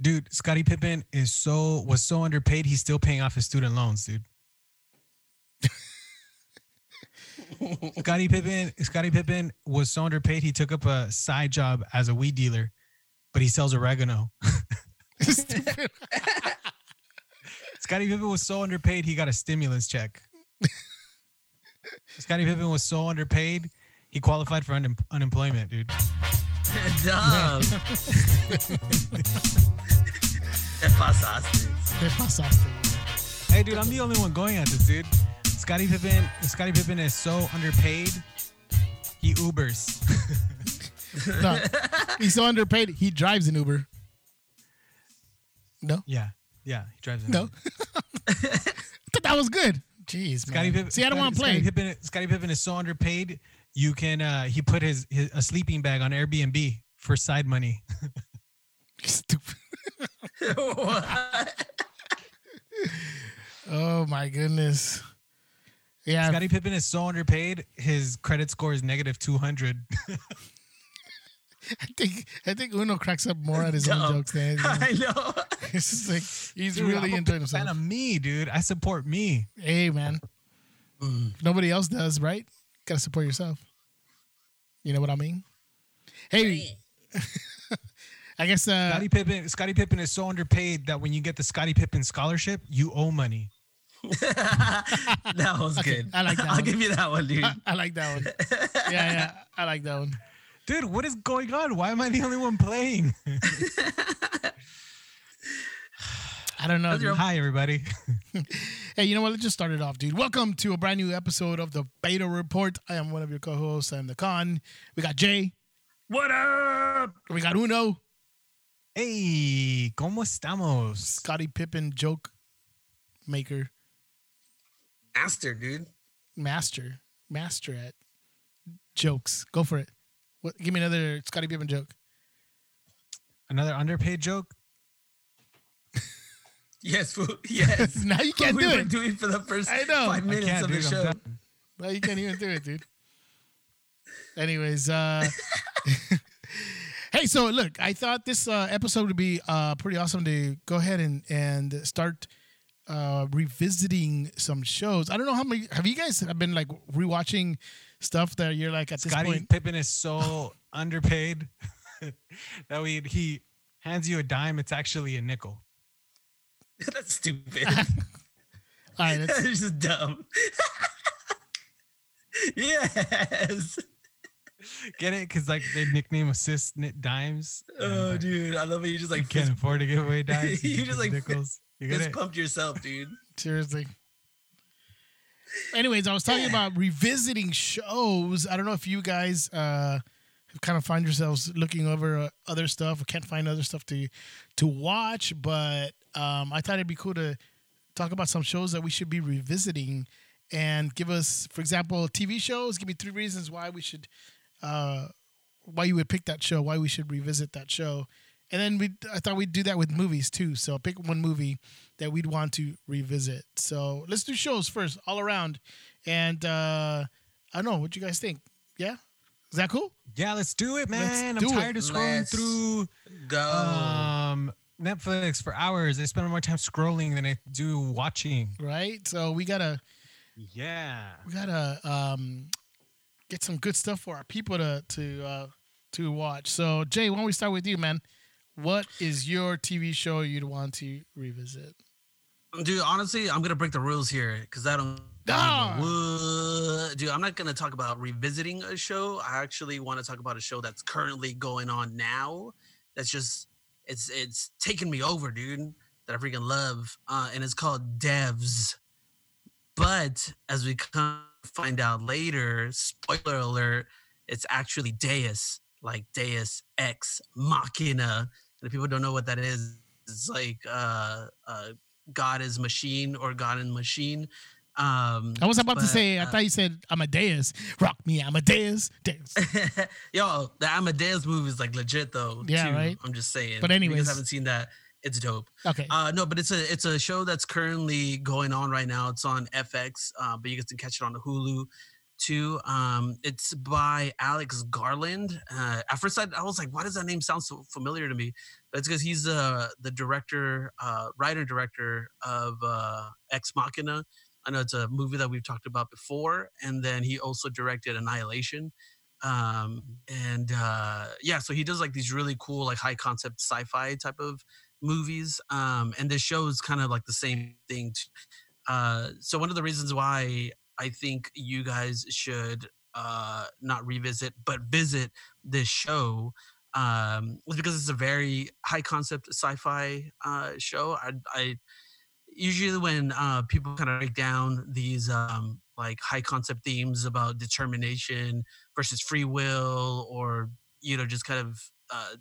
Dude, Scottie Pippen is so was so underpaid. He's still paying off his student loans, dude. Scottie Pippen, Scottie Pippen was so underpaid. He took up a side job as a weed dealer, but he sells oregano. Scottie Pippen was so underpaid. He got a stimulus check. Scottie Pippen was so underpaid. He qualified for un- unemployment, dude. Dumb. Te pasaste. Te pasaste. Hey, dude, I'm the only one going at this, dude. Scottie Pippen, Scottie Pippen is so underpaid. He Ubers. No, he's so underpaid. He drives an Uber. No, yeah, yeah, he drives. an Uber. no. Uber. I thought that was good. Jeez, Scottie man. Pippen. See, I don't want to play. Scottie Pippen, Scottie Pippen is so underpaid. You can. uh He put his, his a sleeping bag on Airbnb for side money. Stupid. what? Oh my goodness. Yeah, Scottie Pippen is so underpaid. His credit score is negative two hundred. I think I think Uno cracks up more at his own jokes than anything. I know. It's just like he's Dude, really I'm enjoying a fan of me, dude. I support me. Hey, man. If Nobody else does, right? Gotta support yourself. You know what I mean? Hey, I guess uh, Scottie Pippen. Scottie Pippen is so underpaid that when you get the Scottie Pippen scholarship, you owe money. That was Okay, good. I like that I'll one. give you that one, dude. I, I like that one. Yeah, yeah, I like that one. Dude, what is going on? Why am I the only one playing? I don't know. Your- Hi, everybody. Hey, you know what? Let's just start it off, dude. Welcome to a brand new episode of the Beta Report. I am one of your co-hosts. I'm the KON. We got Jay. What up? We got Uno. Hey, ¿cómo estamos? Scottie Pippen joke maker, Master, dude. master, master at jokes. Go for it. What? Give me another Scottie Pippen joke. Another underpaid joke? Yes, fool. Yes. Now you can't we do were it. doing for the first I know. five minutes I of the show. done. No, you can't even do it, dude. Anyways, uh Hey, so look, I thought this uh, episode would be uh pretty awesome to go ahead and and start uh revisiting some shows. I don't know how many have you guys have been like rewatching stuff that you're like at this Scottie point Pippen is so underpaid that we, he hands you a dime. It's actually a nickel. That's stupid. All right, let's, That's just dumb. yes. Get it? Because like they nickname assist ni- dimes. Oh, like, dude, I love it. You just you like can't afford to give away dimes. You give just, like, nickels. You get fist it? pumped yourself, dude. seriously. Anyways, I was talking about revisiting shows. I don't know if you guys uh have kind of find yourselves looking over uh, other stuff or can't find other stuff to to watch, but um I thought it'd be cool to talk about some shows that we should be revisiting and give us, for example, TV shows. Give me three reasons why we should, uh, why you would pick that show, why we should revisit that show, and then we. I thought we'd do that with movies too. So pick one movie that we'd want to revisit. So let's do shows first, all around, and uh, I don't know what you guys think. Yeah, is that cool? Yeah, let's do it, Let's man. I'm it. tired of scrolling Let's through Go. um, Netflix for hours. I spend more time scrolling than I do watching. Right. So we gotta Yeah. we gotta um, get some good stuff for our people to to uh, to watch. So Jay, why don't we start with you, man? What is your TV show you'd want to revisit? Dude, honestly, I'm gonna break the rules here because I don't. Ah! Dude, I'm not gonna talk about revisiting a show. I actually want to talk about a show that's currently going on now. That's just it's it's taking me over, dude. That I freaking love, uh, and it's called Devs. But as we come find out later, spoiler alert, it's actually Deus, like Deus Ex Machina. And if people don't know what that is, it's like uh, uh, God is machine or God in machine. Um, I was about to say, I uh, thought you said Amadeus. Rock me, Amadeus. Deus. Yo, the Amadeus movie is like legit though. Yeah, too. right? I'm just saying. But anyways. guys haven't seen that. It's dope. Okay. Uh, no, but it's a it's a show that's currently going on right now. It's on FX, uh, but you get to catch it on the Hulu. too. Um, it's by Alex Garland. Uh, at first, I, I was like, "Why does that name sound so familiar to me?" But it's because he's uh, the director, uh, writer, director of uh, Ex Machina. I know it's a movie that we've talked about before, and then he also directed Annihilation. Um, and uh, yeah, so he does like these really cool, like high concept sci-fi type of movies. Um, and this show is kind of like the same thing. Uh, so one of the reasons why I think you guys should uh, not revisit but visit this show um, was because it's a very high concept sci-fi uh, show. I, I usually when uh, people kind of break down these um, like high concept themes about determination versus free will, or you know, just kind of uh,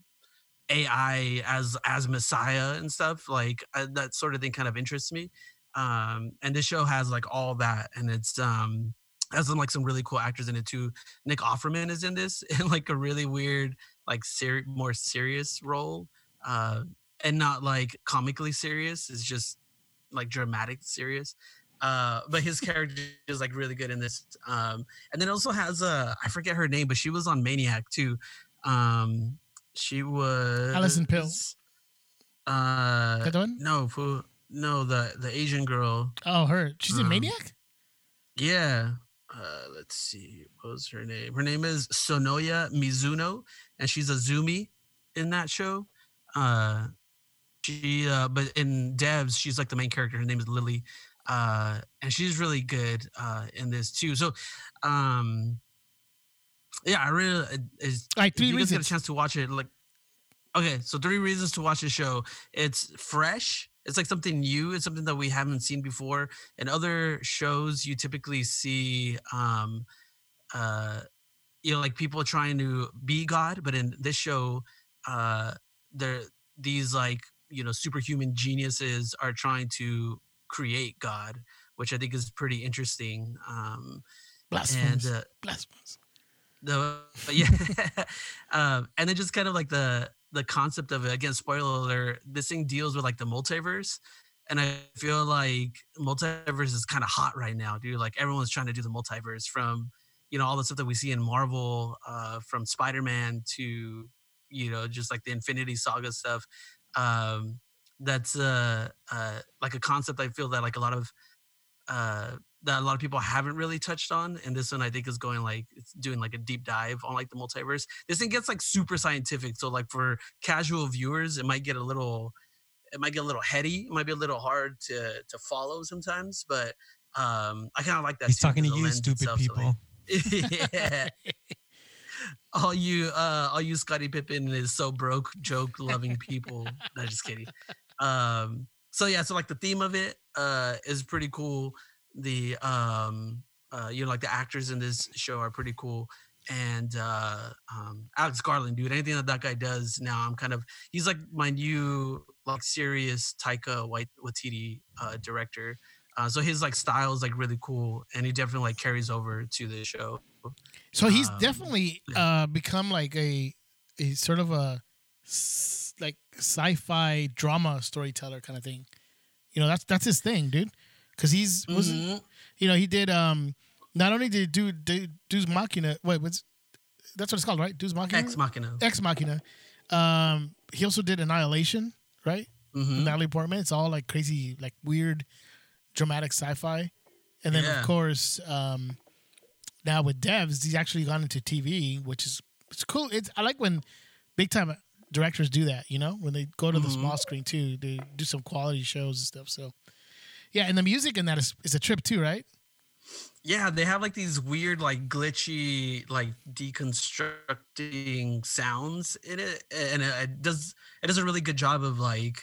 AI as as Messiah and stuff like uh, that sort of thing kind of interests me. Um, and this show has like all that, and it's um, has some like some really cool actors in it too. Nick Offerman is in this in like a really weird, like ser- more serious role, uh, and not like comically serious. It's just like dramatic serious. Uh, but his character is like really good in this. Um, and then also has uh, I forget her name, but she was on Maniac too. Um, she was Alison Pill. Uh, That one? no, who? No, the the Asian girl. Oh, her. She's in Um, Maniac. Yeah. Uh, let's see. What was her name? Her name is Sonoya Mizuno, and she's Azumi in that show. Uh, she, uh, but in Devs, she's like the main character. Her name is Lily, uh, and she's really good uh, in this too. So, um, yeah, I really is. Like If three you guys get a chance to watch it, like, okay, so three reasons to watch the show. It's fresh. It's like something new. It's something that we haven't seen before. In other shows, you typically see, um, uh, you know, like people trying to be God, but in this show, uh, there these like you know superhuman geniuses are trying to create God, which I think is pretty interesting. Um, Blasphemous. and uh, Blasphemous. The yeah. Um and then just kind of like the the concept of it again spoiler alert this thing deals with like the multiverse. And i feel like multiverse is kind of hot right now dude. Like everyone's trying to do the multiverse from you know all the stuff that we see in marvel uh from spider-man to you know just like the infinity saga stuff. Um that's uh uh like a concept i feel that like a lot of uh that a lot of people haven't really touched on and this one i think is going like it's doing like a deep dive on like the multiverse. This thing gets like super scientific so like for casual viewers it might get a little it might get a little heady it might be a little hard to to follow sometimes but um i kind of like that He's talking to you, stupid itself to, like- people. yeah. All you uh all you scotty pippen is so broke joke loving people. No just kidding. Um so yeah so like the theme of it uh is pretty cool the um uh you know like the actors in this show are pretty cool and uh um alex garland dude anything that that guy does now i'm kind of he's like my new like serious taika white Waititi uh director uh, so his like style is like really cool and he definitely like carries over to the show So he's Um, definitely uh, become like a, a sort of a like sci-fi drama storyteller kind of thing. You know, that's that's his thing, dude. Because he's was Mhm. you know he did um not only did do do Deus Machina. Wait, what's that's what it's called, right? Deus Machina. ex machina Ex Machina. Um, he also did Annihilation, right? Mhm. Natalie Portman. It's all like crazy, like weird, dramatic sci-fi. And then Yeah. of course, um, now with Devs, he's actually gone into TV, which is it's cool. It's I like when big time directors do that. You know, when they go to the Mhm. small screen too, they do some quality shows and stuff. So, yeah, and the music in that is is a trip too, right? Yeah, they have like these weird, like glitchy, like deconstructing sounds in it, and it, it does it does a really good job of like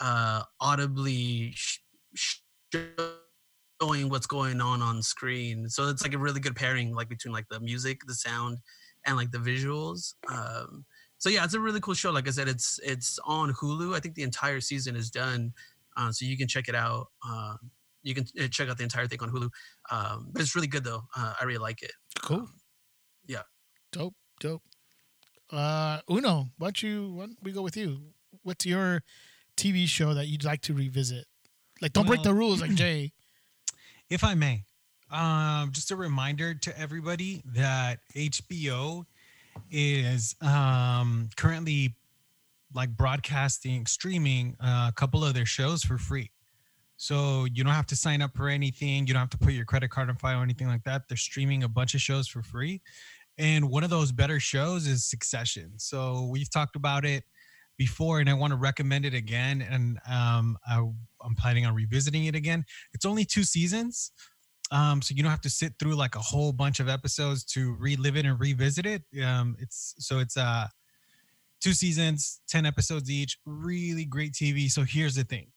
uh audibly sh- sh- showing what's going on on screen. So it's like a really good pairing, like between like the music, the sound, and like the visuals. Um, so yeah, it's a really cool show. Like I said, it's it's on Hulu. I think the entire season is done, uh, so you can check it out. Uh, you can uh, check out the entire thing on Hulu. Um, but it's really good though. Uh, I really like it. Cool. Um, yeah. Dope. Dope. Uh, Uno, why don't you? Why don't we go with you? What's your TV show that you'd like to revisit? Like, don't break the rules, like Jay. if I may, Um, just a reminder to everybody that HBO is um currently like broadcasting, streaming uh, a couple of their shows for free. So you don't have to sign up for anything. You don't have to put your credit card on file or anything like that. They're streaming a bunch of shows for free. And one of those better shows is Succession. So we've talked about it before, and I want to recommend it again. And um, I, I'm planning on revisiting it again. It's only two seasons. Um, so you don't have to sit through like a whole bunch of episodes to relive it and revisit it. Um, it's so it's uh two seasons, 10 episodes each, really great TV. So here's the thing.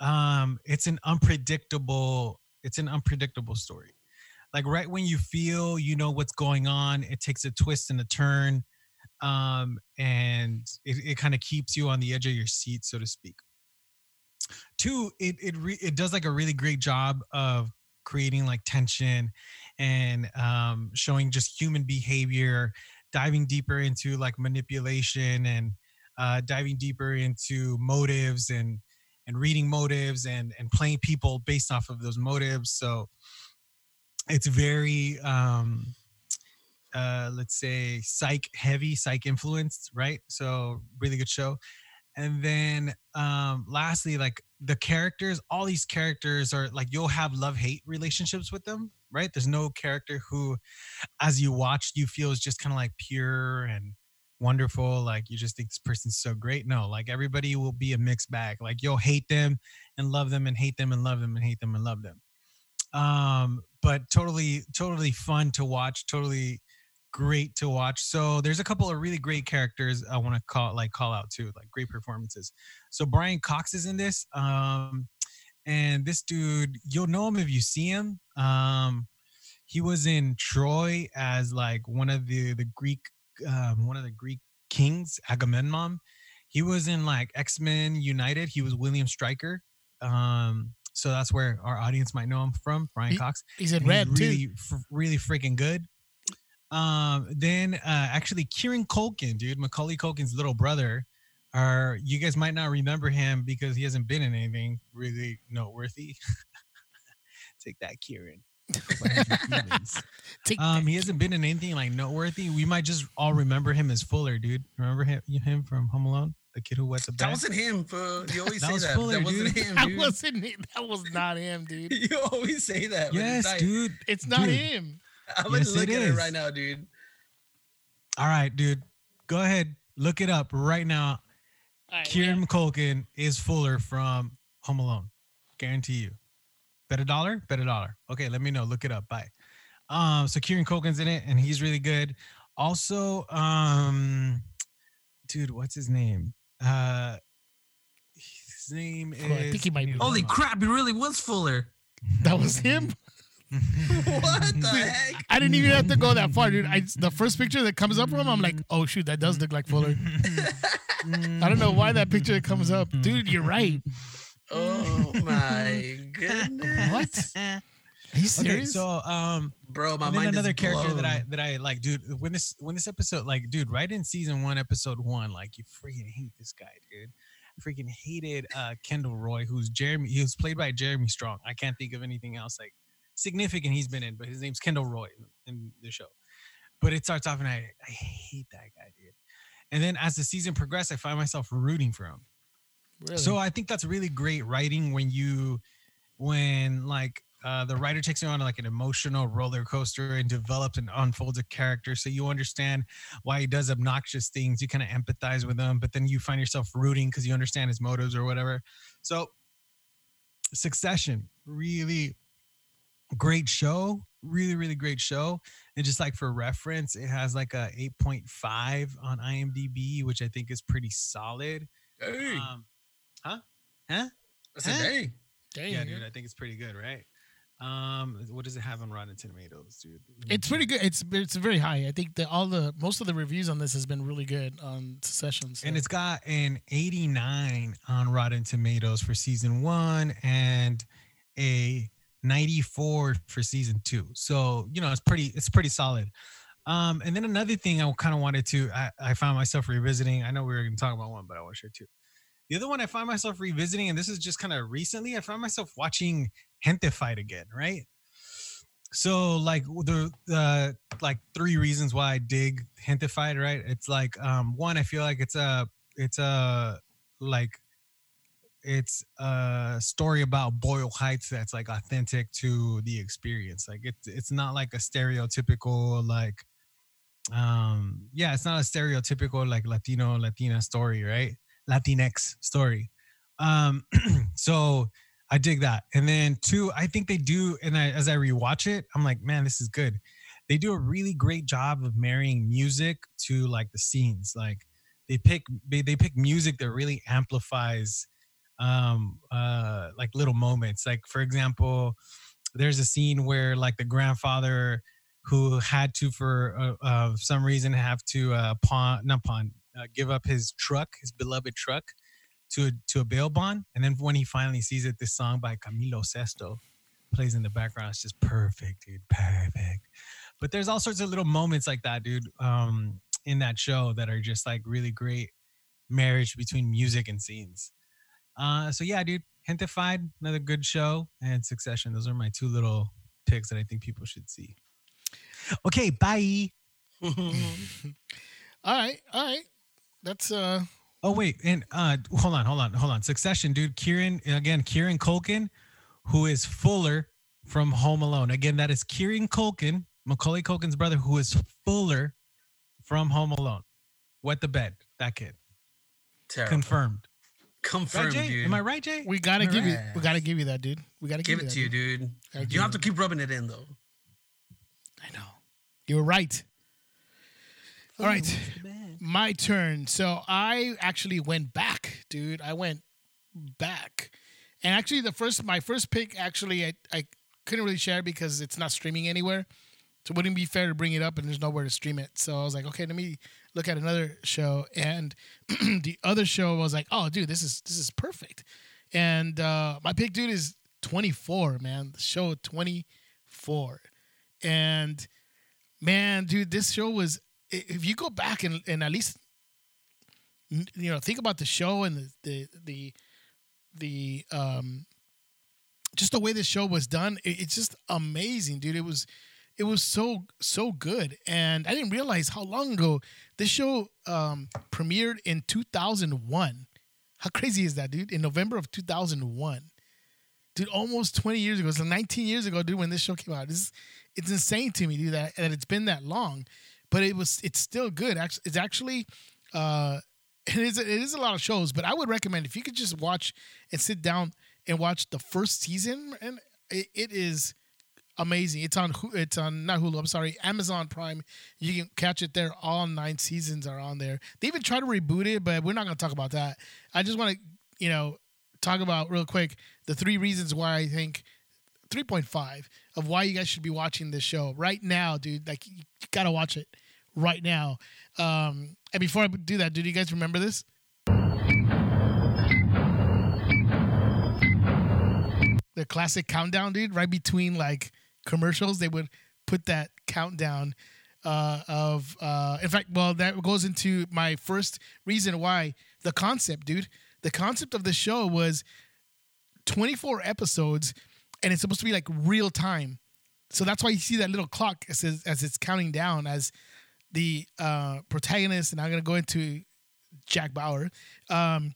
Um, it's an unpredictable, it's an unpredictable story. Like right when you feel you know what's going on, it takes a twist and a turn. Um, and it, it kind of keeps you on the edge of your seat, so to speak. Two, it it re- it does like a really great job of creating like tension and um, showing just human behavior, diving deeper into like manipulation and uh, diving deeper into motives and and reading motives and and playing people based off of those motives. So it's very um, uh, let's say psych heavy, psych influenced, right? So really good show. And then um lastly, like the characters, all these characters are like you'll have love hate relationships with them, right? There's no character who, as you watch, you feel is just kind of like pure and wonderful. Like you just think this person's so great. No, like everybody will be a mixed bag. Like you'll hate them and love them and hate them and love them and hate them and love them. Um, but totally, totally fun to watch. Totally great to watch. So there's a couple of really great characters I want to call like call out too, like great performances. So Brian Cox is in this. Um, and this dude, you'll know him if you see him. Um, he was in Troy as like one of the the Greek um, one of the Greek kings, Agamemnon. He was in like X Men United. He was William Stryker. Um, so that's where our audience might know him from, Brian He- Cox. He's in And red really, too. f- really freaking good. Um, then uh, actually Kieran Culkin, dude, Macaulay Culkin's little brother. Are you guys might not remember him because he hasn't been in anything really noteworthy. Take that, Kieran. Hope I hurt your feelings. Take um, that. he hasn't been in anything like noteworthy. We might just all remember him as Fuller, dude. Remember him, him from Home Alone, the kid who wet the That wasn't him. fool. You always That say was that. Fuller, that wasn't dude. him, That wasn't it. That was not him, dude. you always say that. but it's yes, not- dude. It's not Dude. him. I'm gonna Yes, look it at it is. right now, dude. All right, dude. Go ahead, look it up right now. All right, Kieran Culkin is Fuller from Home Alone. Guarantee you. Bet a dollar? Bet a dollar. Okay, let me know. Look it up. Bye. Um, so Kieran Culkin's in it and he's really good. Also, um, dude, what's his name? Uh his name Hold on, I is think he might be- Holy crap! He really was Fuller. That was him. what the heck? I didn't even have to go that far, dude. I, the first picture that comes up from him, I'm like, oh shoot, that does look like Fuller. I don't know why that picture comes up, dude. You're right. Oh my goodness! What? Are you Okay, serious? so um bro? My and then mind another is character that I that I like, dude. When this when this episode, like, dude, right in season one, episode one, like, you freaking hate this guy, dude. Freaking hated uh Kendall Roy, who's Jeremy. He was played by Jeremy Strong. I can't think of anything else like significant he's been in, but his name's Kendall Roy in the show. But it starts off, and I I hate that guy, dude. And then as the season progressed, I find myself rooting for him. Really? So I think that's really great writing when you when like uh, the writer takes you on like an emotional roller coaster and develops and unfolds a character so you understand why he does obnoxious things you kind of empathize with him but then you find yourself rooting because you understand his motives or whatever so succession really great show really really great show and just like for reference it has like a 8.5 on imdb which i think is pretty solid Hey, um, huh? Huh? I said, huh? hey. Dang, Yeah, dude. dude, I think it's pretty good, right? Um, what does it have on Rotten Tomatoes, dude? It's pretty good. It's it's very high. I think that all the most of the reviews on this has been really good on Succession. And it's got an 89 on Rotten Tomatoes for season one and a 94 for season two. So, you know, it's pretty, it's pretty solid. Um, and then another thing I kind of wanted to, I, I found myself revisiting. I know we were going to talk about one, but I want to share two. The other one I find myself revisiting, and this is just kind of recently, I found myself watching Gentefied again, right? so like the the like three reasons why I dig Gentefied, right? It's like um one, I feel like it's a it's a like it's a story about Boyle Heights that's like authentic to the experience. Like it's it's not like a stereotypical like um yeah, it's not a stereotypical like Latino Latina story, right? Latinx story. Um so I dig that. And then two, I think they do, and I, as I rewatch it, I'm like, man, this is good. They do a really great job of marrying music to like the scenes. Like they pick they, they pick music that really amplifies um uh like little moments. Like for example, there's a scene where like the grandfather who had to for uh, uh some reason have to uh pawn not pawn uh, give up his truck, his beloved truck to a, to a bail bond, and then when he finally sees it, this song by Camilo Sesto plays in the background. It's just perfect, dude, perfect. But there's all sorts of little moments like that, dude, um, in that show that are just like really great marriage between music and scenes. Uh, so yeah, dude, Gentefied, another good show, and Succession. Those are my two little picks that I think people should see. Okay, bye. all right, all right. That's uh Oh wait, and uh, hold on, hold on, hold on. Succession, dude. Kieran again. Kieran Culkin, who is Fuller from Home Alone. Again, that is Kieran Culkin, Macaulay Culkin's brother, who is Fuller from Home Alone. Wet the bed. That kid. Terrible. Confirmed. Confirmed, Right, Jay? dude. Am I right, Jay? we gotta Am I give you we gotta give you that, dude. We gotta Give give, it to you you, that, dude. Gotta give You have you to keep rubbing it in, though. I know. You were right. All right. My turn. So I actually went back, dude. I went back. And actually the first my first pick actually I, I couldn't really share because it's not streaming anywhere. So it wouldn't be fair to bring it up and there's nowhere to stream it. So I was like, okay, let me look at another show. And the other show was like, oh dude, this is this is perfect. And uh my pick dude is 24, man. The show 24. And man, dude, this show was. If you go back and, and at least, you know, think about the show and the the the, the um, just the way the show was done, it, it's just amazing, dude. It was, it was so so good, and I didn't realize how long ago this show um, premiered in two thousand one. How crazy is that, dude? In November of two thousand one dude, almost 20 years ago. It's like 19 years ago, dude, when this show came out. It's, it's insane to me, dude, that, that it's been that long. But it was it's still good. Actually, it's actually uh it is it is a lot of shows, but I would recommend if you could just watch and sit down and watch the first season, and it, it is amazing. It's on it's on not Hulu. I'm sorry, Amazon Prime. You can catch it there. All nine seasons are on there. They even try to reboot it, but we're not going to talk about that. I just want to you know talk about real quick the three reasons why I think 3.5 of why you guys should be watching this show right now, dude. Like you gotta watch it right now. Um, and before I do that, dude, do you guys remember this? The classic countdown, dude. Right between like commercials, they would put that countdown uh, of. Uh, in fact, well, that goes into my first reason why the concept, dude. The concept of the show was 24 episodes and it's supposed to be like real time. So that's why you see that little clock as it's, as it's counting down as the uh, protagonist, and I'm gonna go into Jack Bauer. Um,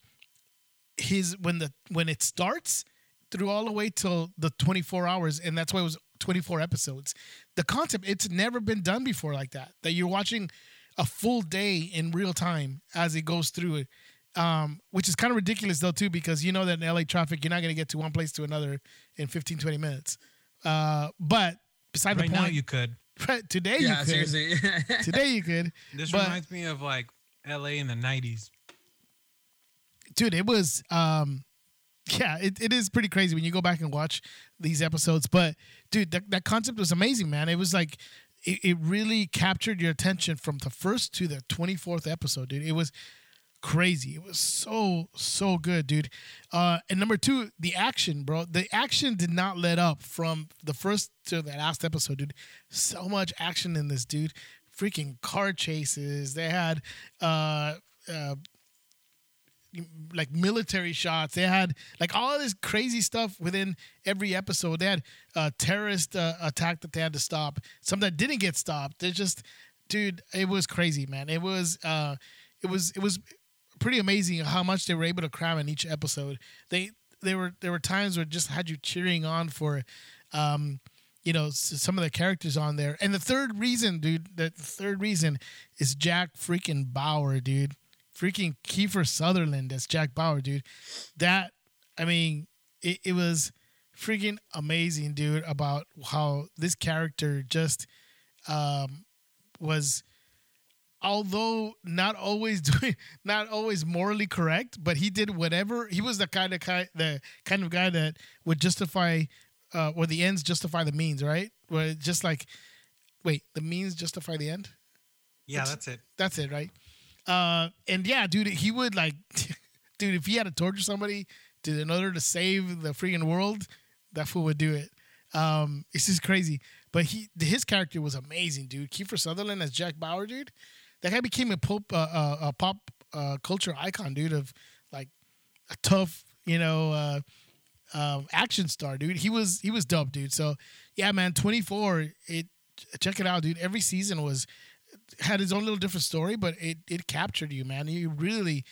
his when the when it starts through all the way till the 24 hours, and that's why it was 24 episodes. The concept it's never been done before like that. That you're watching a full day in real time as it goes through it. Um, which is kind of ridiculous though too because you know that in LA traffic you're not going to get to one place to another in 15 20 minutes. Uh, but beside Right the now, you could. Right, today Yeah, you could. seriously. Today you could. This But- reminds me of like L.A. in the '90s. dude it was um yeah it, it is pretty crazy when you go back and watch these episodes but dude that, that concept was amazing man. It was like it, it really captured your attention from the first to the 24th episode dude. It was crazy. It was so so good dude. Uh and number two the action bro. The action did not let up from the first to the last episode dude. So much action in this dude. Freaking car chases. They had uh uh like military shots. They had like all this crazy stuff within every episode. They had a terrorist uh, attack that they had to stop. Some that didn't get stopped. They just, dude, it was crazy, man. It was, uh, it was, it was pretty amazing how much they were able to cram in each episode. They, there were there were times where it just had you cheering on for, um, you know, some of the characters on there. And the third reason, dude, the third reason is Jack freaking Bauer, dude. Freaking Kiefer Sutherland as Jack Bauer, dude. That, I mean, it, it was freaking amazing, dude, about how this character just um, was although not always doing not always morally correct but he did whatever he was the kind of guy the kind of guy that would justify uh or the ends justify the means right where just like wait the means justify the end Yeah, that's it. that's it right uh and yeah dude he would like dude if he had to torture somebody to in order to save the freaking world that fool would do it um it's just crazy but he his character was amazing dude kiefer sutherland as jack bauer dude that guy became a pop uh, uh, a pop uh, culture icon dude of like a tough you know uh um, action star, dude. He was he was dope, dude. So yeah, man, 24. It check it out, dude. Every season was had his own little different story, but it it captured you, man. You really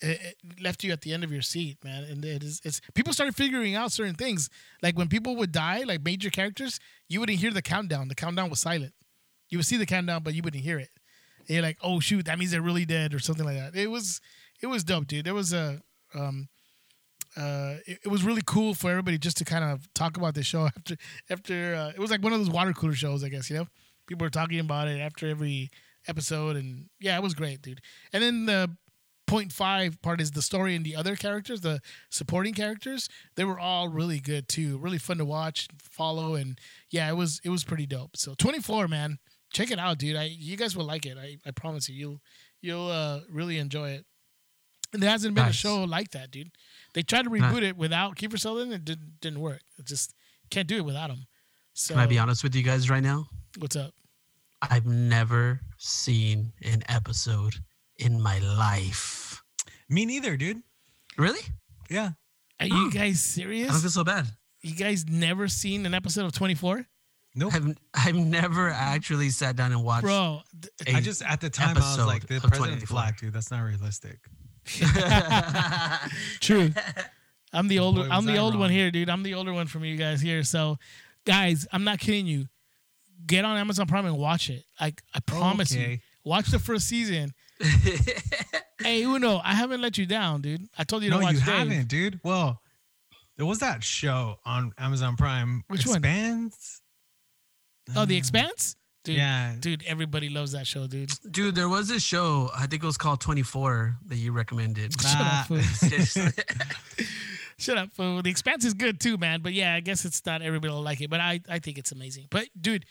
it, left you at the end of your seat, man. And it is it's people started figuring out certain things. Like when people would die, like major characters, you wouldn't hear the countdown. The countdown was silent. You would see the countdown, but you wouldn't hear it. And you're like, oh shoot, that means they're really dead or something like that. It was it was dope, dude. There was a um uh, it, it was really cool for everybody just to kind of talk about the show after after uh, it was like one of those water cooler shows, I guess. You know, people were talking about it after every episode, and yeah, it was great, dude. And then the point five part is the story and the other characters, the supporting characters. They were all really good too, really fun to watch, follow, and yeah, it was it was pretty dope. So twenty four, man, check it out, dude. I you guys will like it. I, I promise you, you'll you'll uh, really enjoy it. And there hasn't been a show like that, dude. They tried to reboot it without Kiefer Sutherland. It didn't didn't work. It just can't do it without him. So Can I be honest with you guys right now? what's up? I've never seen an episode in my life. Me neither, dude. Really? Yeah. Are you guys serious? I don't feel so bad. You guys never seen an episode of Twenty Four, Nope. I've I've never actually sat down and watched. bro? th- I a just at the time I was like, the of president's black, dude. That's not realistic. True. I'm the older. Boy, I'm the I old one here, dude. I'm the older one from you guys here. So, guys, I'm not kidding you. Get on Amazon Prime and watch it. Like I promise you, watch the first season. hey, Uno, I haven't let you down, dude. I told you to no, watch you Dave. haven't, dude. Well, there was that show on Amazon Prime. Which one? Expanse? Oh, The Expanse, dude. Yeah. dude. Everybody loves that show, dude. Dude, there was this show. I think it was called Twenty Four that you recommended. Shut Ah. up, Shut up, fool. The Expanse is good too, man. But yeah, I guess it's not everybody will like it. But I, I think it's amazing. But dude,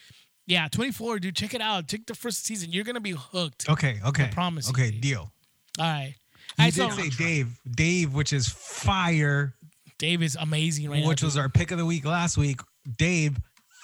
yeah, 24, dude, check it out. Check the first season. You're gonna be hooked. Okay, okay. promise Okay, dude. deal. All right. You I did say Dave. Dave, which is fire, Dave is amazing right which now. was our pick of the week last week. Dave,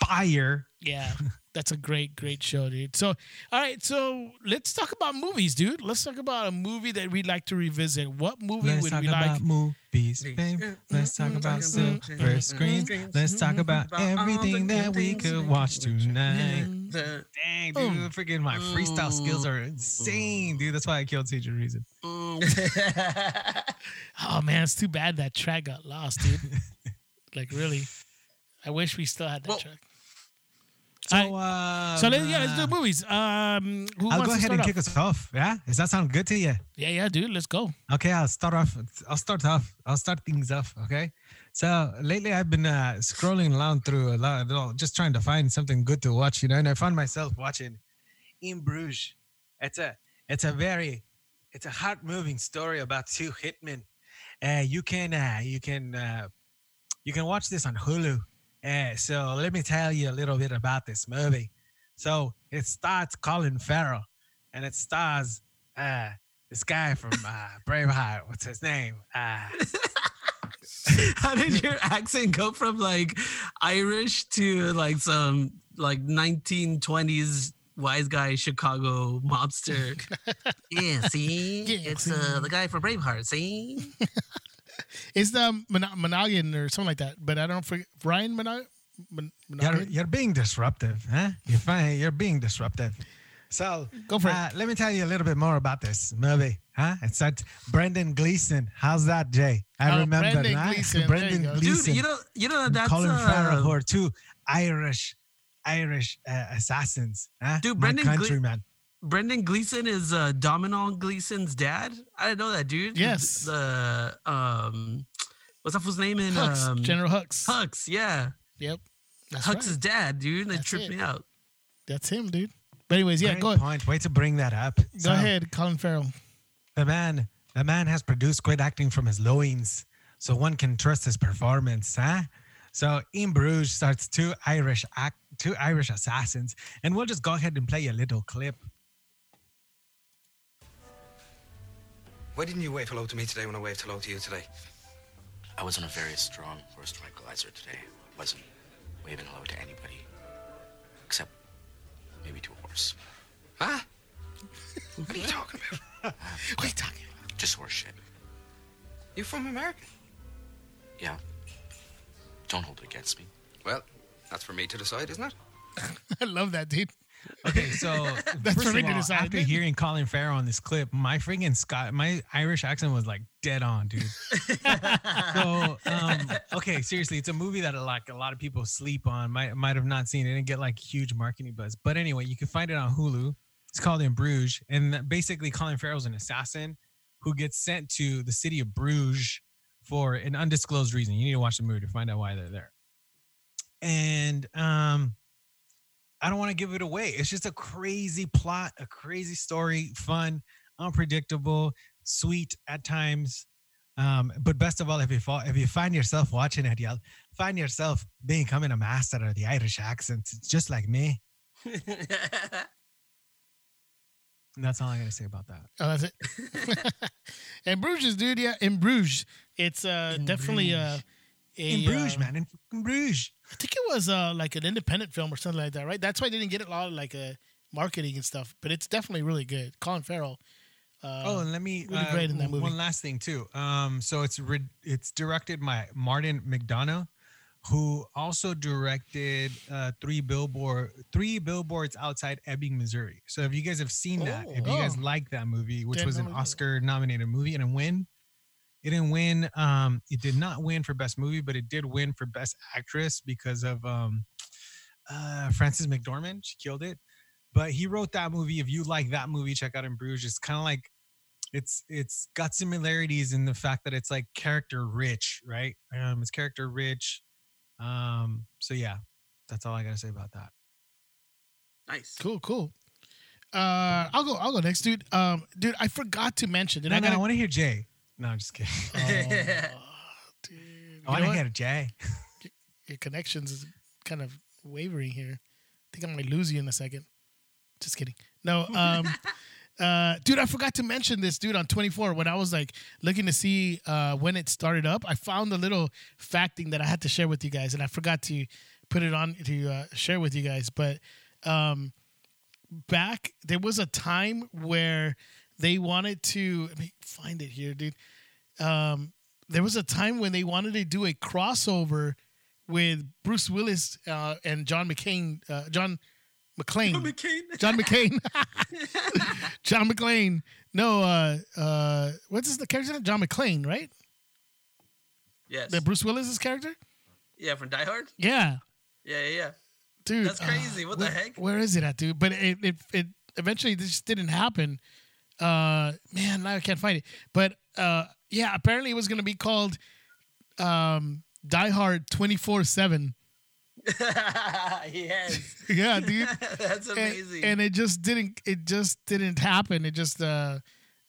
fire. yeah, that's a great, great show, dude. So, all right, so let's talk about movies, dude. Let's talk about a movie that we'd like to revisit. What movie Let's would talk we about like? movies, babe. Mm-hmm. Let's talk mm-hmm. about silver mm-hmm. screens. Let's talk about everything that we could watch tonight. The- Dang, Oh. dude, freaking my freestyle skills are Mm. insane, dude. That's why I killed Teacher Reason. Mm. Oh man, it's too bad that track got lost, dude. like really, I wish we still had that Well, track. So, All uh, So let, yeah, let's do movies. Um, who I'll go ahead and off? kick us off. Yeah, does that sound good to you? Yeah, yeah, dude, let's go. Okay, I'll start off. I'll start off. I'll start things off. Okay. So lately, I've been uh, scrolling around through a lot, of, just trying to find something good to watch, you know. And I found myself watching In Bruges. It's a, it's a very, it's a heart-moving story about two hitmen. Uh, you can, uh, you can, uh, you can watch this on Hulu. Uh, so let me tell you a little bit about this movie. So it starts Colin Farrell, and it stars uh, this guy from uh, Braveheart. What's his name? Uh, How did your accent go from like Irish to like some like 1920s wise guy Chicago mobster. yeah, see, Yeah, it's uh, the guy from Braveheart. See, It's the Mon- Monaghan or something like that. But I don't forget Ryan Monaghan. Mon- You're, you're being disruptive, huh? You're fine. You're being disruptive. So Go for it. uh, Let me tell you a little bit more about this movie, huh? It's that Brendan Gleeson. How's that, Jay? I Oh, remember Brendan that. Gleeson. Brendan you go. Dude, dude, you know, you know that's Colin Farrell, who uh, are two Irish, Irish uh, assassins. Huh? Dude, My Brendan Gle- countryman. Brendan Gleeson is uh, Domhnall Gleeson's dad. I didn't know that, dude. Yes. The um, what's that fool's name in Hux, um, General Hux. Hux? Yeah, Yep. That's Hux's right. dad, dude. They That's tripped it. me out. That's him, dude. But anyways, yeah, Great go point. Way to bring that up. go So, ahead, Colin Farrell. The man, the man has produced great acting from his loins, so one can trust his performance, huh? So in Bruges starts two Irish act, two Irish assassins, and we'll just go ahead and play a little clip. Why didn't you wave hello to me today when I waved hello to you today? I was on a very strong force tranquilizer today. Wasn't waving hello to anybody. Except maybe to a horse. Huh? what are you talking about? What are you talking about? Just horse shit. You from America? Yeah. Don't hold it against me. Well, that's for me to decide, isn't it? I love that, dude. Okay, so That's first for me of to all, decide, after hearing Colin Farrell on this clip, my freaking Scott, my Irish accent was like dead on, dude. so, um, okay, seriously, it's a movie that like a lot of people sleep on. Might might have not seen it and get like huge marketing buzz. But anyway, you can find it on Hulu. It's called In Bruges, and basically, Colin Farrell's an assassin who gets sent to the city of Bruges for an undisclosed reason. You need to watch the movie to find out why they're there. And um, I don't want to give it away. It's just a crazy plot, a crazy story, fun, unpredictable, sweet at times. Um, but best of all, if you fall, if you find yourself watching it, you'll find yourself becoming a master of the Irish accent, It's just like me. And that's all I'm gonna say about that. Oh, that's it. in Bruges, dude. Yeah, in Bruges, it's uh In definitely uh a, In Bruges, uh, man, in fucking Bruges. I think it was uh like an independent film or something like that, right? That's why they didn't get a lot of like uh, marketing and stuff. But it's definitely really good. Colin Farrell. Uh, oh, and let me really uh, great in that movie. One last thing too. Um, so it's re- it's directed by Martin McDonagh, who also directed uh, three billboard three billboards outside Ebbing, Missouri. So if you guys have seen that, if you guys Oh. like that movie, which Didn't was an. Oscar nominated movie, and a win. It didn't win. Um, it did not win for best movie, but it did win for best actress because of um, uh, Frances McDormand. She killed it. But he wrote that movie. If you like that movie, check out In Bruges. It's kind of like it's it's got similarities in the fact that it's like character rich, right? Um, it's character rich. Um, so yeah, that's all I gotta say about that. nice. cool, cool. Uh, I'll go. I'll go next, dude. Um, dude, I forgot to mention. Did No, I no, I want to hear Jay. No, I'm just kidding. Oh, dude. I didn't what? hear Jay. Your connections is kind of wavering here. I think I might lose you in a second. Just kidding. No, um, uh, dude, I forgot to mention this, dude, on 24 when I was like looking to see uh, when it started up. I found a little fact thing that I had to share with you guys, and I forgot to put it on to uh, share with you guys. But um, back there was a time where they wanted to let me find it here, dude. Um, there was a time when they wanted to do a crossover with Bruce Willis uh, and John McCain, uh, John McClane, McCain. John McCain, John McClane. No, uh, uh, what's his the character? John McClane, right? Yes. The Bruce Willis's character. yeah, from Die Hard. Yeah, Yeah, yeah, yeah. dude. That's crazy. What the heck? Where is it at, dude? But it it, it eventually this just didn't happen. Uh, man, now I can't find it. But uh, yeah, apparently it was gonna be called um, Die Hard twenty four seven. yes. Yeah, dude. That's and, amazing. and it just didn't it just didn't happen it just uh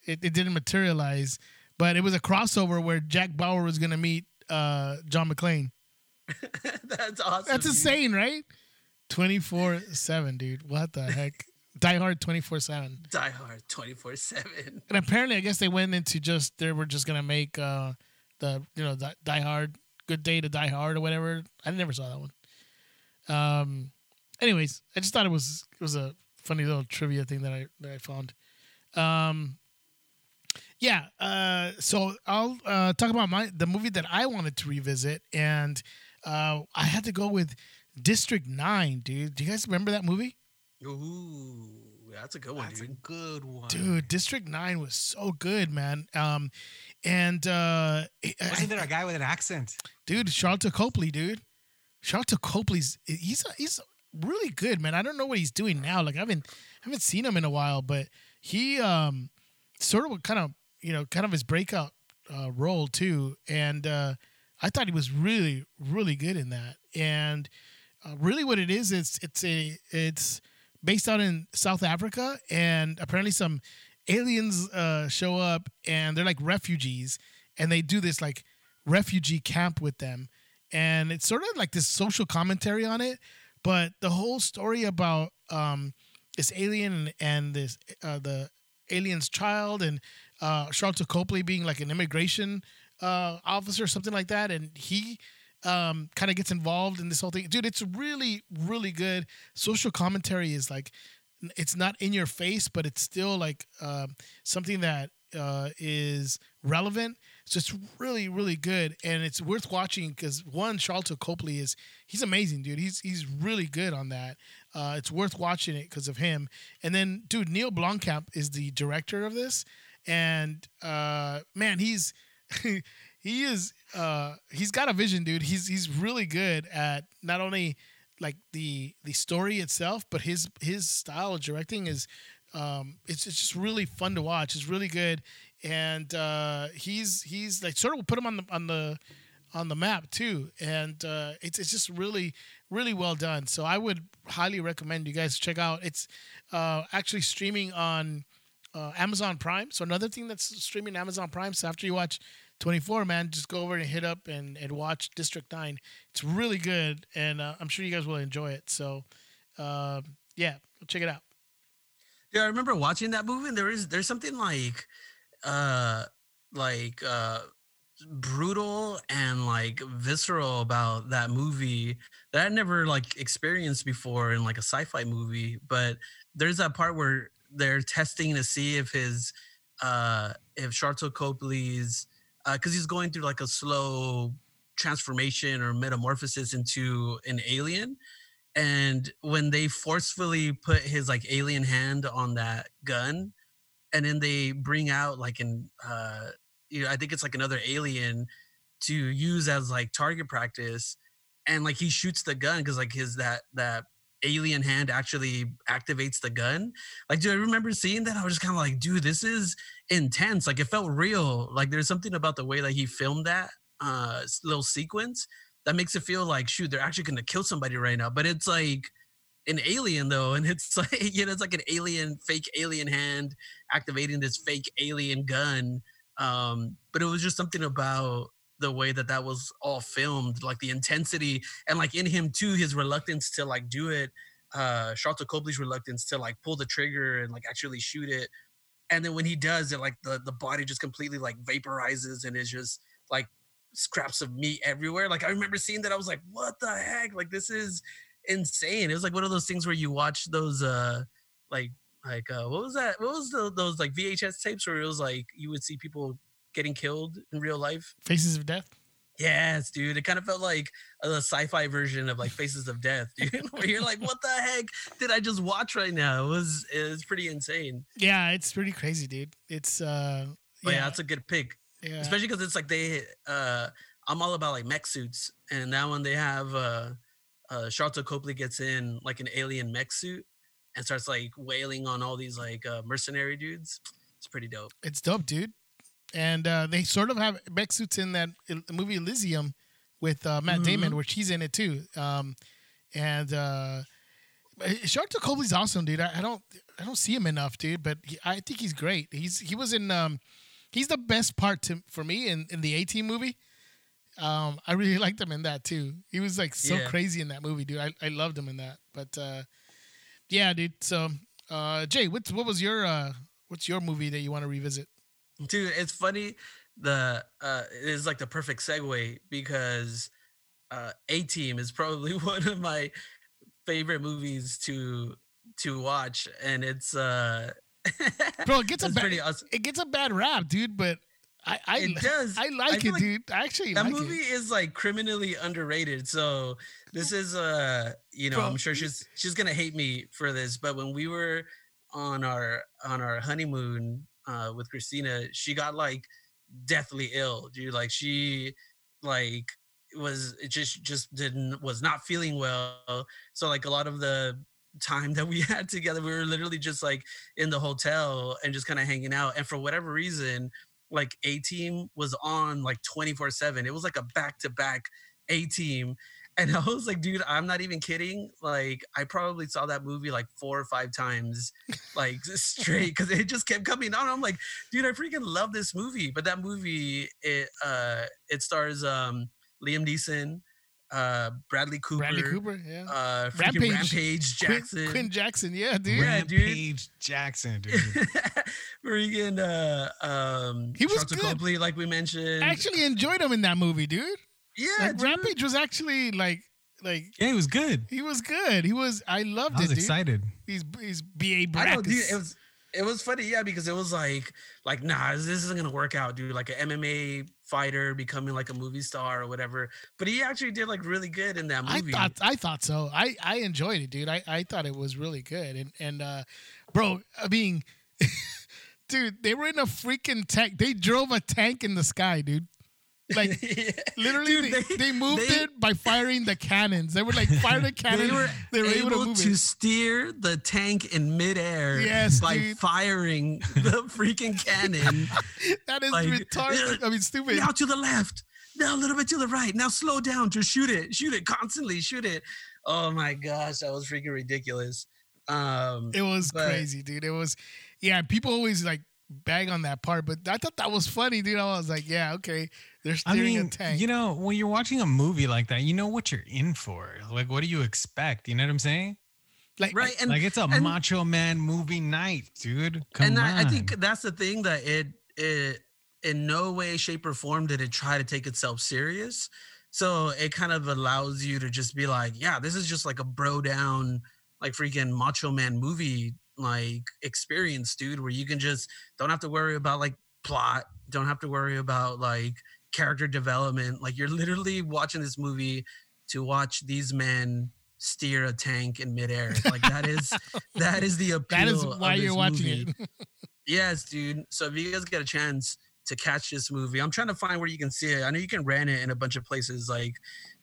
it, it didn't materialize but it was a crossover where jack bauer was gonna meet uh john mcclane That's awesome. that's dude. insane right 24-7 dude what the heck die hard 24-7 Die Hard 24 7. and apparently i guess they went into just they were just gonna make uh the you know the die hard good day to die hard or whatever i never saw that one um anyways i just thought it was it was a funny little trivia thing that I that I found. Um, yeah. Uh, so I'll uh, talk about my the movie that I wanted to revisit, and uh, I had to go with District Nine, dude. Do you guys remember that movie? Ooh, that's a good one, That's a dude. good one. Dude, District Nine was so good, man. Um, and uh, I- Wasn't there a guy with an accent? dude, Sharlto Copley, dude. Sharlto Copley's he's he's really good, man. I don't know what he's doing now. Like I haven't haven't seen him in a while, but he um sort of kind of you know kind of his breakout uh, role too, and uh, I thought he was really really good in that. And uh, really, what it is, it's it's a it's based out in South Africa, and apparently some aliens uh, show up, and they're like refugees, and they do this like refugee camp with them, and it's sort of like this social commentary on it. But the whole story about um, this alien and this uh, the alien's child and uh, Sharlto Copley being like an immigration uh, officer or something like that, and he um, kind of gets involved in this whole thing. Dude, it's really, really good. Social commentary is like, it's not in your face, but it's still like um, something that uh, is relevant. So it's really, really good, and it's worth watching because one, Sharlto Copley is he's amazing, dude. He's he's really good on that. Uh, it's worth watching it because of him. And then, dude, Neil Blomkamp is the director of this, and uh, man, he's he is uh, he's got a vision, dude. He's he's really good at not only like the the story itself, but his his style of directing is um, it's it's just really fun to watch. It's really good, and uh, he's he's like sort of put him on the on the on the map too, and uh, it's it's just really really well done. So I would highly recommend you guys check out. It's uh, actually streaming on uh, Amazon Prime. So another thing that's streaming Amazon Prime. So after you watch 24, man, just go over and hit up and, and watch District 9. It's really good, and uh, I'm sure you guys will enjoy it. So, uh, yeah, check it out. Yeah, I remember watching that movie. And there is there's something like, uh, like uh, brutal and like visceral about that movie that I never like experienced before in like a sci-fi movie. But there's that part where they're testing to see if his, uh, if Sharlto Copley's, because he's going through like a slow transformation or metamorphosis into an alien and when they forcefully put his like alien hand on that gun and then they bring out like an uh you know i think it's like another alien to use as like target practice and like he shoots the gun because like his that that alien hand actually activates the gun like do i remember seeing that? I was just kind of like dude this is intense. Like it felt real. Like there's something about the way that he filmed that uh little sequence that makes it feel like shoot they're actually gonna kill somebody right now. But it's like an alien though and it's like you know it's like an alien fake alien hand activating this fake alien gun um but it was just something about the way that that was all filmed like the intensity and like in him too his reluctance to like do it uh Sharlto Copley's reluctance to like pull the trigger and like actually shoot it. And then when he does it like the the body just completely like vaporizes and is just like scraps of meat everywhere. Like i remember seeing that i was like what the heck? Like this is insane. It was like one of those things where you watch those uh like like uh what was that? What was the, those like vhs tapes where it was like you would see people getting killed in real life Faces of Death. yes dude it kind of felt like a sci-fi version of like faces of death dude where you're like what the heck did i just watch right now it was it was pretty insane Yeah, it's pretty crazy, dude. It's uh, yeah, yeah, that's a good pick yeah. especially because it's like they uh i'm all about like mech suits and that one they have uh uh Sharlto Copley gets in like an alien mech suit and starts like wailing on all these like uh mercenary dudes it's pretty dope It's dope, dude. And uh, they sort of have mech suits in that movie Elysium with uh, Matt Damon, which he's in it too. Um, and uh, Sharlto Copley's awesome, dude. I, I don't, I don't see him enough, dude. But he, I think he's great. He's he was in, um, he's the best part to for me in in the A Team movie. Um, I really liked him in that too. He was like so Yeah. crazy in that movie, dude. I, I loved him in that. But uh, yeah, dude. So uh, Jay, what's what was your uh, what's your movie that you want to revisit? Dude it's funny the uh it is like the perfect segue because uh a team is probably one of my favorite movies to to watch, and it's uh, Bro, it gets a bad awesome. it gets a bad rap, dude, but I I, It does. I I like feel it, like dude. I actually that like movie it. is like criminally underrated. So this is uh, you know, Bro, I'm sure she's she's gonna hate me for this, but when we were on our on our honeymoon uh with Christina, she got like deathly ill, dude. Like she like was it just just didn't was not feeling well. So like a lot of the time that we had together, we were literally just like in the hotel and just kind of hanging out. And for whatever reason, like A Team was on like 24 7. It was like a back to back A Team. And I was like, dude, I'm not even kidding. Like, I probably saw that movie like four or five times, like straight, because it just kept coming on. I'm like, dude, I freaking love this movie. But that movie, it uh it stars um Liam Neeson, uh Bradley Cooper, Bradley Cooper, yeah. uh Rampage. Rampage, Quinn- Jackson. Quinn Jackson, yeah, dude. Yeah, dude. Rampage Jackson, dude. freaking uh um He was Sharlto good. Copley, like we mentioned. I actually enjoyed him in that movie, dude. Yeah, Like. Rampage was actually like like yeah, he was good. he was good. He was I loved I was it, dude. excited. He's he's B.A. I know, dude. It was it was funny, yeah, because it was like like nah, this isn't gonna work out, dude. Like an MMA fighter becoming like a movie star or whatever. But he actually did like really good in that movie. I thought I thought so. I I enjoyed it, dude. I I thought it was really good. And and uh bro, I mean dude, they were in a freaking tank. They drove a tank in the sky, dude. Like literally Dude, they, they moved they- it by firing the cannons. They were like fire the cannon. They were, they were able, able, to to steer the tank in midair Yes, by dude. firing the freaking cannon. That is like, retarded. I mean stupid. now to the left, now a little bit to the right. Now slow down, just shoot it, shoot it constantly, shoot it. Oh my gosh, that was freaking ridiculous. Um, It was But- crazy, dude. It was, yeah. People always like bag on that part, but I thought that was funny, dude. I was like, yeah, okay. They're I mean, a tank. you know, when you're watching a movie like that, you know what you're in for. Like, what do you expect? You know what I'm saying? like, right, and like, it's a and- Macho Man movie night, dude. Come and on. I, I think that's the thing that it it in no way shape or form did it try to take itself serious so it kind of allows you to just be like yeah this is just like a bro down like freaking macho man movie like experience dude where you can just don't have to worry about like plot don't have to worry about like character development like you're literally watching this movie to watch these men steer a tank in midair like that is that is the appeal that is why you're watching movie. it. Yes, dude. So if you guys get a chance to catch this movie, I'm trying to find where you can see it. I know you can rent it in a bunch of places like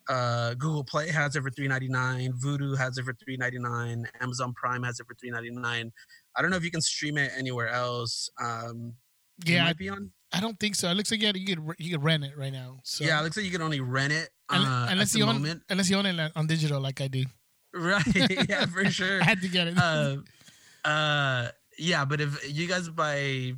uh, Google Play has it for $3.99, Vudu has it for $3.99, Amazon Prime has it for $3.99. I don't know if you can stream it anywhere else. Um, it yeah, might be on. I don't think so. It looks like you, you could you could rent it right now. So yeah, it looks like you can only rent it uh, unless, unless at the you own moment. unless you own it on digital like I do. Right? yeah, for sure. I had to get it. uh, uh, yeah, but if you guys buy,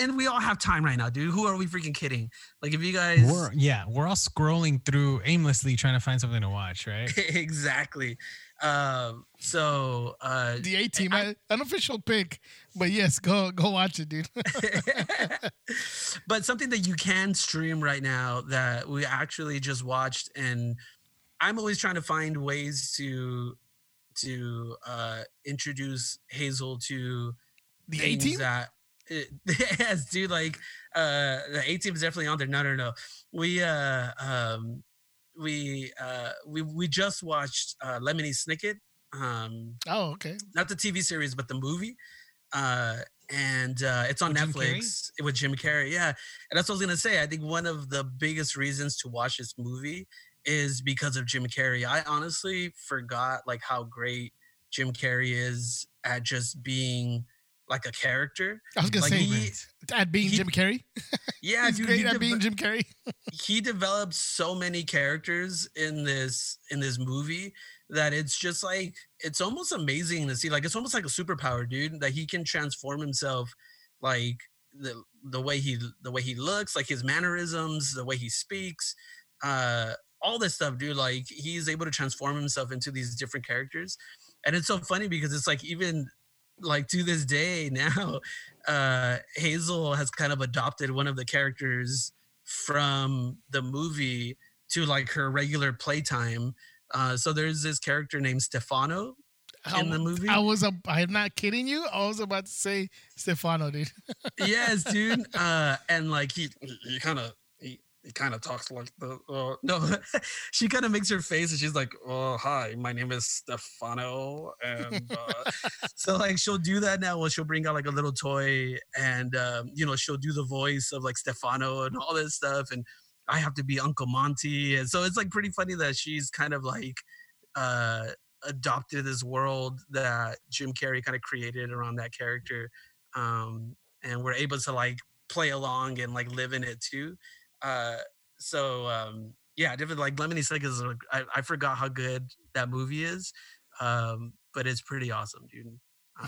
and we all have time right now, dude. Who are we freaking kidding? Like, if you guys, we're yeah, we're all scrolling through aimlessly trying to find something to watch, right? exactly. Um, so, uh, the A team, unofficial pick, but yes, go go watch it, dude. but something that you can stream right now that we actually just watched, and I'm always trying to find ways to to uh introduce Hazel to the A things team. that it, yes, dude. Like uh, the A team is definitely on there. No, no, no. We uh, um, we uh, we we just watched uh, Lemony Snicket. Um, Oh, okay. not the TV series, but the movie. Uh, and uh, it's on With Jim Netflix with Jim Carrey. Yeah, and that's what I was gonna say. I think one of the biggest reasons to watch this movie is because of Jim Carrey. I honestly forgot like how great Jim Carrey is at just being like a character. I was gonna Like say he, at being he- Jim Carrey. yeah, He's dude, great he, at deve- being Jim Carrey. he developed so many characters in this in this movie that it's just like it's almost amazing to see. Like it's almost like a superpower, dude, that he can transform himself like the the way he the way he looks, like his mannerisms, the way he speaks, uh all this stuff, dude. Like he's able to transform himself into these different characters. And it's so funny because it's like even like to this day now, uh Hazel has kind of adopted one of the characters from the movie to like her regular playtime. Uh, so there's this character named Stephano, in the movie. I was. A, I'm not kidding you. I was about to say Stephano, dude. yes, dude. Uh, and like he, he kind of, he kind of talks like the. Uh, no, she kind of makes her face, and she's like, "Oh, hi, my name is Stephano," and uh, so like she'll do that now. Well, she'll bring out like a little toy, and um, you know she'll do the voice of like Stephano and all this stuff, and I have to be Uncle Monty, and so it's like pretty funny that she's kind of like. uh adopted this world that Jim Carrey kind of created around that character, um, and we're able to like play along and like live in it too. Uh, so um, yeah, different like Lemony Snicket's. I, I forgot how good that movie is, um, but it's pretty awesome, dude. Uh,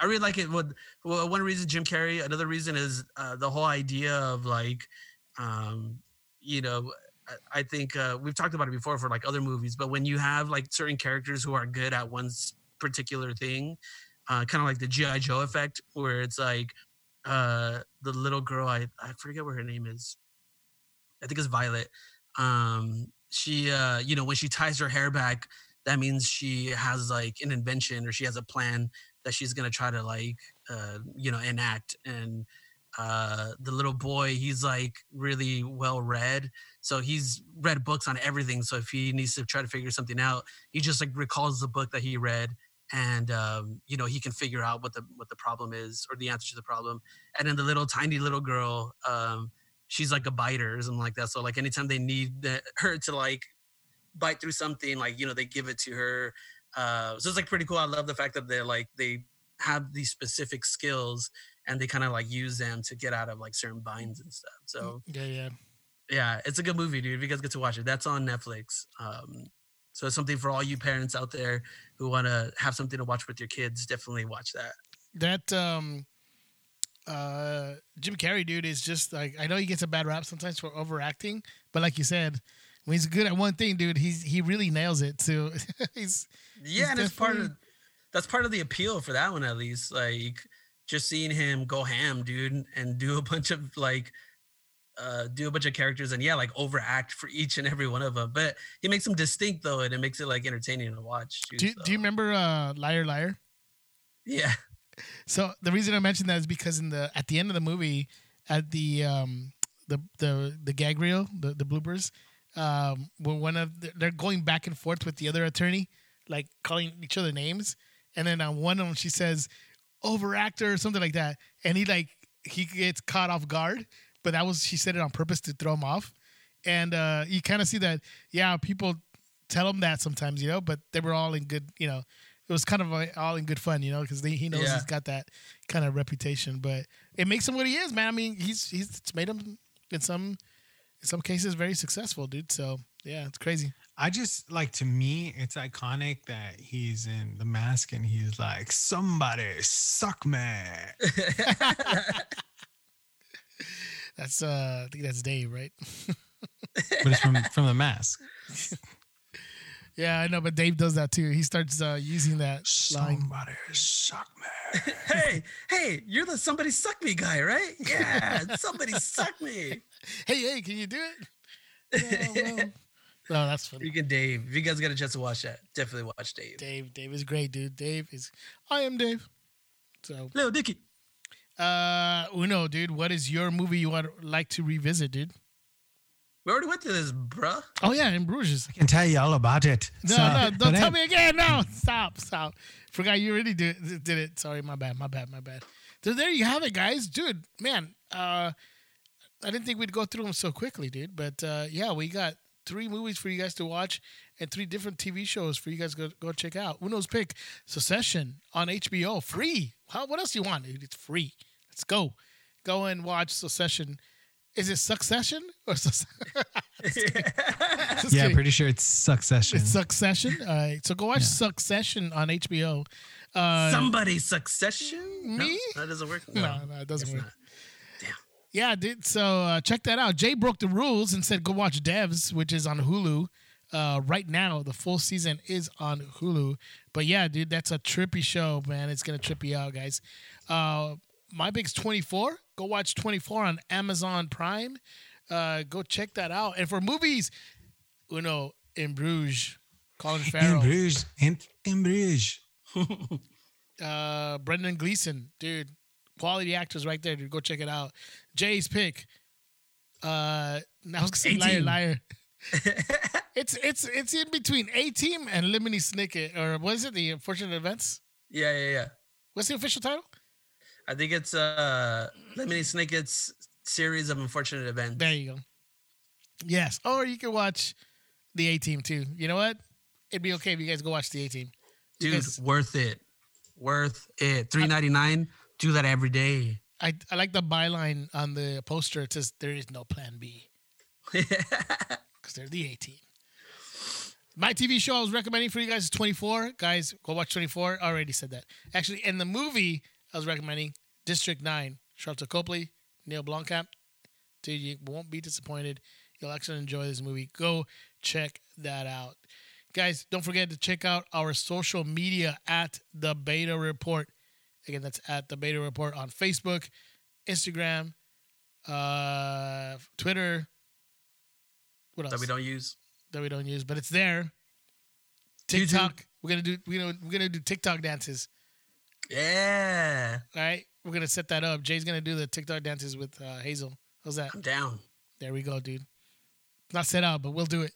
I really like it. Well, one reason Jim Carrey. Another reason is uh, the whole idea of like, um, you know, I think uh, we've talked about it before for like other movies, but when you have like certain characters who are good at one particular thing, uh, kind of like the GI Joe effect, where it's like uh, the little girl, I I forget what her name is. I think it's Violet. Um, she, uh, you know, when she ties her hair back, that means she has like an invention or she has a plan that she's gonna try to like, uh, you know, enact. And uh the little boy he's like really well read. So he's read books on everything. So if he needs to try to figure something out he just like recalls the book that he read and um you know he can figure out what the what the problem is or the answer to the problem. And then the little tiny little girl um she's like a biter or something like that so like anytime they need the, her to like bite through something like you know they give it to her uh so it's like pretty cool i love the fact that they're like they have these specific skills and they kind of like use them to get out of like certain binds and stuff. So yeah, yeah, yeah, it's a good movie, dude. If you guys get to watch it, that's on Netflix. Um, so it's something for all you parents out there who want to have something to watch with your kids. Definitely watch that. That um, uh, Jim Carrey, dude, is just like I know he gets a bad rap sometimes for overacting, but like you said, when he's good at one thing, dude, he's he really nails it. So he's yeah, he's and it's part of that's part of the appeal for that one at least. Like just seeing him go ham, dude, and do a bunch of like uh, do a bunch of characters and yeah, like overact for each and every one of them. But he makes them distinct though, and it makes it like entertaining to watch. Too, do, you, so. do you remember uh, Liar Liar? Yeah. So the reason I mentioned that is because in the at the end of the movie, at the um the the the gag reel, the the bloopers, um, when one of the, they're going back and forth with the other attorney, like calling each other names, and then on one of them she says overactor or something like that, and he like he gets caught off guard. But that was she said it on purpose to throw him off, and uh, you kind of see that yeah, people tell him that sometimes, you know, but they were all in good, you know, it was kind of like all in good fun, you know, because he knows yeah. he's got that kind of reputation. But it makes him what he is, man. I mean, he's he's it's made him in some in some cases very successful, dude. So yeah, it's crazy. I just like to me, it's iconic that he's in the mask and he's like, "Somebody suck me." that's uh, I think that's Dave, right? but it's from from the mask. Yeah, I know, but Dave does that too. He starts uh, using that somebody line. suck me. hey, hey, you're the somebody suck me guy, right? Yeah, somebody suck me. Hey, hey, can you do it? Yeah, well, no, that's funny. Freaking Dave. If you guys got a chance to watch that, definitely watch Dave. Dave, Dave is great, dude. Dave is. I am Dave. So. Lil Dicky. Uh, Uno, dude. What is your movie you would like to revisit, dude? We already went to this, bruh. Oh yeah, in Bruges. I can tell you all about it. No, so, no, don't tell me again. No, stop, stop. Forgot you already did, did it. Sorry, my bad, my bad, my bad. So there you have it, guys. Dude, man, uh, I didn't think we'd go through them so quickly, dude. But uh, yeah, we got three movies for you guys to watch and three different TV shows for you guys to go, go check out. Uno's pick Succession on HBO, free. How, what else do you want? Dude? It's free. Let's go. Go and watch Succession. Is it Succession or yeah, pretty sure it's Succession. It's Succession. All right, so go watch yeah. Succession on HBO. Uh, Somebody Succession? Me? No, that doesn't work. No, no, no it doesn't work. Not. Yeah, dude. So uh, check that out. Jay broke the rules and said go watch Devs, which is on Hulu. Uh, right now, the full season is on Hulu. But yeah, dude, that's a trippy show, man. It's gonna trip you out, guys. Uh, my big's 24. Go watch 24 on Amazon Prime. Uh, go check that out. And for movies, you know, in Bruges, Colin Farrell. In Bruges. In, in Bruges. uh, Brendan Gleeson, dude, quality actors right there, dude. Go check it out. Jay's pick. Uh, I was gonna say liar, liar. it's it's it's in between A Team and Lemony Snicket, or what is it? The Unfortunate Events. Yeah, yeah, yeah. What's the official title? I think it's uh Lemony Snicket's series of unfortunate events. There you go. Yes, or you can watch the A Team too. You know what? It'd be okay if you guys go watch the A Team. Dude, Because- worth it. Worth it. Three ninety nine. Do that every day. I I like the byline on the poster. It says there is no Plan B because they're the A Team. My TV show I was recommending for you guys is 24. Guys, go watch 24. I already said that. Actually, in the movie I was recommending District 9, Sharlto Copley, Neil Blomkamp. Dude, you won't be disappointed. You'll actually enjoy this movie. Go check that out. Guys, don't forget to check out our social media at The Beta Report. Again, that's at The Beta Report on Facebook, Instagram, uh, Twitter. What else? that we don't use. that we don't use, but it's there. YouTube. TikTok. We're gonna do we're gonna we're gonna do TikTok dances. Yeah. All right, we're gonna set that up. Jay's gonna do the TikTok dances with uh, Hazel. How's that? I'm down. There we go, dude. Not set up, but we'll do it.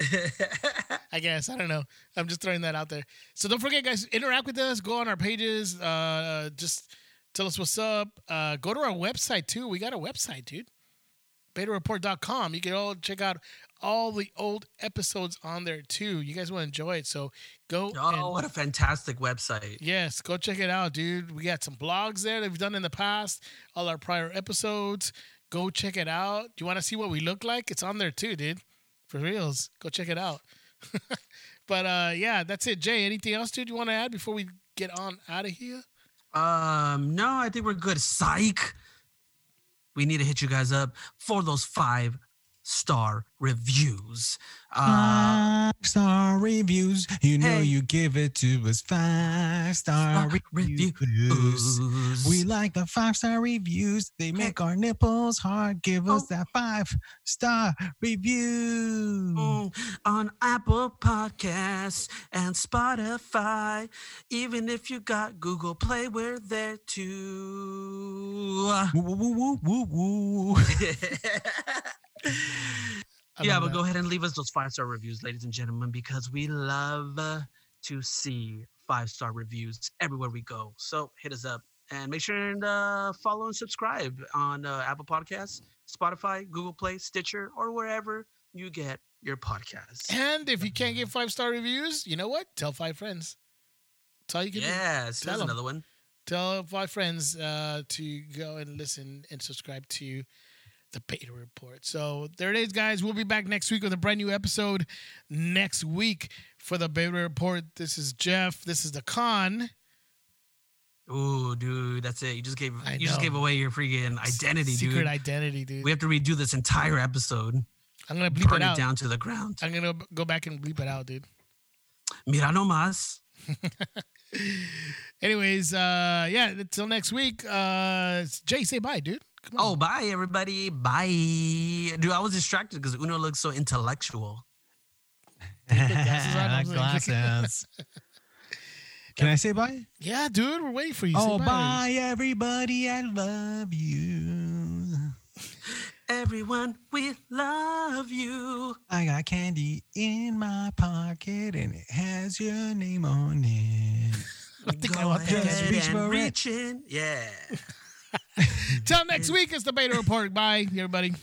I guess I don't know. I'm just throwing that out there. So don't forget, guys, interact with us. Go on our pages. Uh, just tell us what's up. Uh, go to our website too. We got a website, dude. BetaReport.com. You can all check out all the old episodes on there too. You guys will enjoy it. So go. Oh, and- what a fantastic website. Yes, go check it out, dude. We got some blogs there that we've done in the past, all our prior episodes. Go check it out. Do you want to see what we look like? It's on there too, dude. For reals. Go check it out. but uh yeah, that's it. Jay, anything else, dude, you want to add before we get on out of here? Um, no, I think we're good. Psych. We need to hit you guys up for those five star reviews. Uh, Five star reviews. You know Hey. you give it to us five star star reviews. reviews. We like the five star reviews. They make our nipples hard. Give us Oh. that five star review. Mm, on Apple Podcasts and Spotify. Even if you got Google Play, we're there too. Woo, woo, woo, woo, woo. Yeah, but go ahead and leave us those five star reviews, ladies and gentlemen, because we love uh, to see five star reviews everywhere we go. So hit us up and make sure and uh, follow and subscribe on uh, Apple Podcasts, Spotify, Google Play, Stitcher, or wherever you get your podcasts. And if you can't get five star reviews, you know what? Tell five friends. That's all you can do. Yes, Tell another one. tell five friends uh, to go and listen and subscribe to the beta report. So there it is, guys. We'll be back next week with a brand new episode next week for the beta report. This is Jeff. This is the KON. Ooh, dude, that's it. You just gave I you just gave away your freaking identity, Secret dude. identity, dude. we have to redo this entire episode. I'm gonna bleep it it out. down to the ground. I'm gonna go back and bleep it out, dude. Mira nomás. Anyways, uh, yeah. Until next week. Uh, Jay, say bye, dude. Come on. Oh, bye everybody. Bye. Dude, I was distracted because Uno looks so intellectual. glasses on? I was Glasses. Can I say bye? yeah, dude. We're waiting for you. Oh, say Oh, bye, everybody. I love you. Everyone, we love you. I got candy in my pocket and it has your name on it. I think I Go want that. Just ahead reach and for it. reach in. Yeah. Till next week, it's the beta report. Bye, everybody.